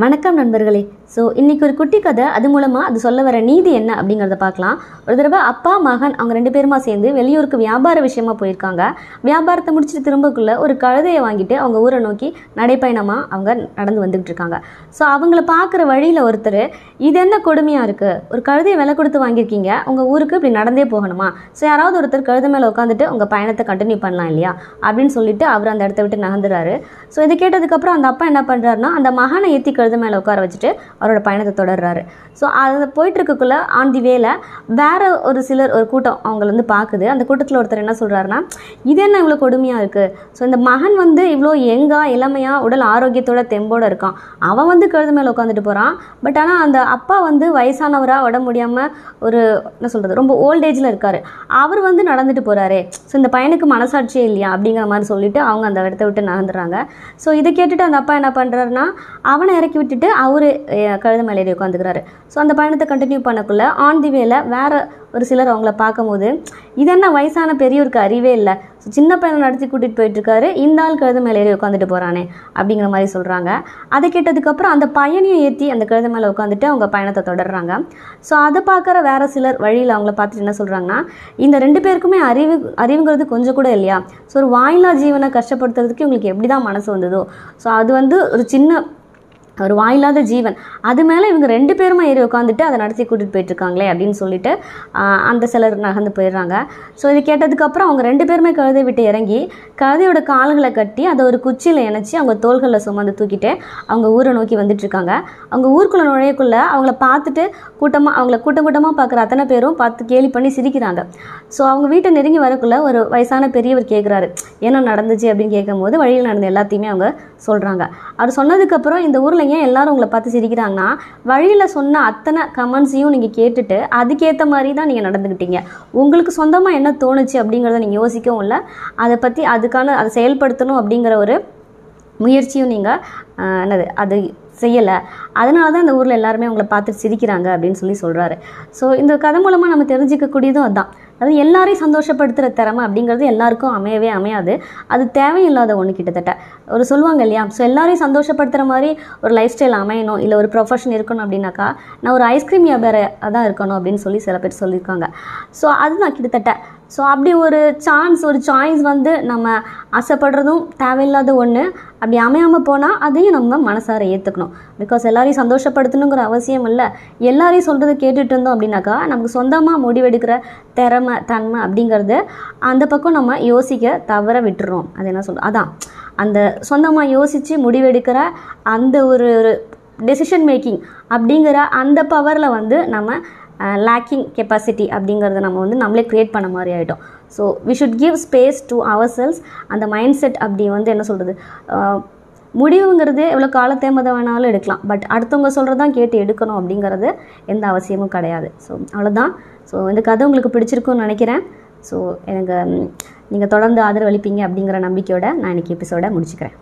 வணக்கம் நண்பர்களே. ஸோ இன்னைக்கு ஒரு குட்டி கதை. அது மூலமாக அது சொல்ல வர நீதி என்ன அப்படிங்கிறத பார்க்கலாம். ஒரு தடவை அப்பா மகன் அவங்க ரெண்டு பேருமா சேர்ந்து வெளியூருக்கு வியாபார விஷயமா போயிருக்காங்க. வியாபாரத்தை முடிச்சுட்டு திரும்பக்குள்ள ஒரு கழுதையை வாங்கிட்டு அவங்க ஊரை நோக்கி நடைப்பயணமாக அவங்க நடந்து வந்துகிட்டு இருக்காங்க. ஸோ அவங்கள பார்க்குற வழியில் ஒருத்தர் இது என்ன கொடுமையாக இருக்குது ஒரு கழுதையை விலை கொடுத்து வாங்கியிருக்கீங்க. உங்கள் ஊருக்கு இப்படி நடந்தே போகணுமா? ஸோ யாராவது ஒருத்தர் கழுத மேலே உட்காந்துட்டு உங்கள் பயணத்தை கண்டினியூ பண்ணலாம் இல்லையா? அப்படின்னு சொல்லிட்டு அவர் அந்த இடத்த விட்டு நகர்ந்துறாரு. ஸோ இதை கேட்டதுக்கப்புறம் அந்த அப்பா என்ன பண்ணுறாருன்னா அந்த மகனை ஏற்றி கழுத மேலே உட்கார வச்சுட்டு அவரோட பயணத்தை தொடர்றாரு. ஸோ அதை போயிட்டுருக்கக்குள்ளே ஆன் தி வேல வேறு ஒரு சிலர் ஒரு கூட்டம் அவங்கள வந்து பார்க்குது அந்த கூட்டத்தில் ஒருத்தர் என்ன சொல்கிறாருன்னா இது என்ன இவ்வளோ கொடுமையாக இருக்குது ஸோ இந்த மகன் வந்து இவ்வளோ எங்கா இளமையாக உடல் ஆரோக்கியத்தோட தெம்போடு இருக்கான். அவன் வந்து கழுது மேலே உட்காந்துட்டு போகிறான் பட் ஆனால் அந்த அப்பா வந்து வயசானவராக உடம்பு முடியாமல் ஒரு என்ன சொல்கிறது ரொம்ப ஓல்டேஜில் இருக்கார். அவர் வந்து நடந்துட்டு போகிறாரே ஸோ இந்த பையனுக்கு மனசாட்சியே இல்லையா? அப்படிங்கிற மாதிரி சொல்லிட்டு அவங்க அந்த இடத்த விட்டு நகர்ந்துடுறாங்க. ஸோ இதை கேட்டுட்டு அந்த அப்பா என்ன பண்ணுறாருன்னா அவனை இறக்கி விட்டுட்டு அவரு கழுத கழுதை மேலே ஏறி உட்காந்துக்கிறாரு ஸோ அந்த பயணத்தை கண்டினியூ பண்ணக்குள்ள ஆன் தி வேல வேற ஒரு சிலர் அவங்கள பார்க்கும்போது இது என்ன வயசான பெரியவருக்கு அறிவே இல்லை. ஸோ சின்ன பையனை நடத்தி கூட்டிகிட்டு போயிட்டுருக்காரு இந்த ஆள் கழுத மேலே ஏறி உட்காந்துட்டு போகிறானே அப்படிங்கிற மாதிரி சொல்கிறாங்க அதை கேட்டதுக்கப்புறம் அந்த பயணியை ஏற்றி அந்த கழுத மேலே உட்காந்துட்டு அவங்க பயணத்தை தொடர்றாங்க. ஸோ அதை பார்க்குற வேற சிலர் வழியில் அவங்கள பார்த்துட்டு என்ன சொல்கிறாங்கன்னா இந்த ரெண்டு பேருக்குமே அறிவு அறிவுங்கிறது கொஞ்சம் கூட இல்லையா? ஸோ ஒரு வாயிலா ஜீவனை கஷ்டப்படுத்துறதுக்கு இவங்களுக்கு எப்படி தான் மனசு வந்ததோ? ஸோ அது வந்து ஒரு சின்ன ஒரு வாயில்லாத ஜீவன். அது மேலே இவங்க ரெண்டு பேருமா ஏறி உட்காந்துட்டு அதை நடத்தி கூட்டிகிட்டு போயிட்டுருக்காங்களே அப்படின்னு சொல்லிட்டு அந்த சிலர் நகர்ந்து போயிடுறாங்க. ஸோ இது கேட்டதுக்கப்புறம் அவங்க ரெண்டு பேருமே கழுதை விட்டு இறங்கி கழுதையோட கால்களை கட்டி அதை ஒரு குச்சியில் இணைச்சி அவங்க தோள்களில் சுமந்து தூக்கிட்டு அவங்க ஊரை நோக்கி வந்துட்டுருக்காங்க. அவங்க ஊருக்குள்ளே நுழையக்குள்ளே அவங்கள பார்த்துட்டு கூட்டமாக அவங்கள கூட்டம் கூட்டமாக பார்க்குற அத்தனை பேரும் பார்த்து கேலி பண்ணி சிரிக்கிறாங்க. ஸோ அவங்க வீட்டை நெருங்கி வரக்குள்ளே ஒரு வயசான பெரியவர் கேட்குறாரு என்ன நடந்துச்சு? அப்படின்னு கேட்கும்போது வழியில் நடந்த எல்லாத்தையுமே அவங்க சொல்கிறாங்க அவர் சொன்னதுக்கப்புறம் இந்த ஊரில் ஏன் எல்லாரும் உங்களை பார்த்து சிரிக்கிறாங்கன்னா வழியில் சொன்ன அத்தனை கமெண்ட்ஸையும் நீங்கள் கேட்டுட்டு அதுக்கேற்ற மாதிரி தான் நீங்கள் நடந்துக்கிட்டீங்க உங்களுக்கு சொந்தமாக என்ன தோணுச்சு அப்படிங்கிறத நீங்கள் யோசிக்கவும் இல்லை. அதை பற்றி அதுக்கான அதை செயல்படுத்தணும் அப்படிங்கிற ஒரு முயற்சியும் நீங்கள் என்னது அது செய்யலை. அதனால தான் இந்த ஊரில் எல்லாருமே உங்களை பார்த்து சிரிக்கிறாங்க அப்படின்னு சொல்லி சொல்கிறாரு ஸோ இந்த கதை மூலமாக நம்ம தெரிஞ்சிக்கக்கூடியதும் அதுதான் அதாவது எல்லாரையும் சந்தோஷப்படுத்துகிற திறமை அப்படிங்கிறது எல்லாருக்கும் அமையவே அமையாது. அது தேவையில்லாத ஒன்று கிட்டத்தட்ட. ஒரு சொல்லுவாங்க இல்லையா? ஸோ எல்லாரையும் சந்தோஷப்படுத்துகிற மாதிரி ஒரு லைஃப் ஸ்டைல் அமையணும். இல்லை ஒரு ப்ரொஃபஷன் இருக்கணும் அப்படின்னாக்கா நான் ஒரு ஐஸ்கிரீம் வியாபாரம் தான் இருக்கணும் அப்படின்னு சொல்லி சில பேர் சொல்லியிருக்காங்க. ஸோ அதுதான் கிட்டத்தட்ட. ஸோ அப்படி ஒரு சான்ஸ் ஒரு சாய்ஸ் வந்து நம்ம ஆசைப்படுறதும் தேவையில்லாத ஒன்று அப்படி அமையாமல் போனால் அதையும் நம்ம மனசார ஏற்றுக்கணும் பிகாஸ் எல்லாரையும் சந்தோஷப்படுத்தணுங்கிற அவசியம் இல்லை. எல்லாரையும் சொல்கிறது கேட்டுட்டு இருந்தோம் அப்படின்னாக்கா நமக்கு சொந்தமாக முடிவெடுக்கிற திறமை தன்மை அப்படிங்கிறது அந்த பக்கம் நம்ம யோசிக்க தவற விட்டுறோம். அது என்ன சொல்ற அதான். அந்த சொந்தமாக யோசித்து முடிவெடுக்கிற அந்த ஒரு டெசிஷன் மேக்கிங் அப்படிங்கிற அந்த பவரில் வந்து நம்ம லேக்கிங் கெப்பாசிட்டி அப்படிங்கிறத நம்ம வந்து நம்மளே க்ரியேட் பண்ண மாதிரி ஆகிட்டோம் so we should give space to ourselves அந்த மைண்ட் செட் அப்படி வந்து என்ன சொல்கிறது முடிவுங்கிறது எவ்வளோ காலத்தேமதை வேணாலும் எடுக்கலாம். பட் அடுத்தவங்க சொல்கிறதான் கேட்டு எடுக்கணும் அப்படிங்கிறது எந்த அவசியமும் கிடையாது. ஸோ அவ்வளோதான் ஸோ இந்த கதை உங்களுக்கு பிடிச்சிருக்குன்னு நினைக்கிறேன். ஸோ எனக்கு நீங்கள் தொடர்ந்து ஆதரவு அளிப்பீங்க அப்படிங்கிற நம்பிக்கையோட நான் இன்றைக்கி எபிசோட முடிச்சுக்கிறேன்.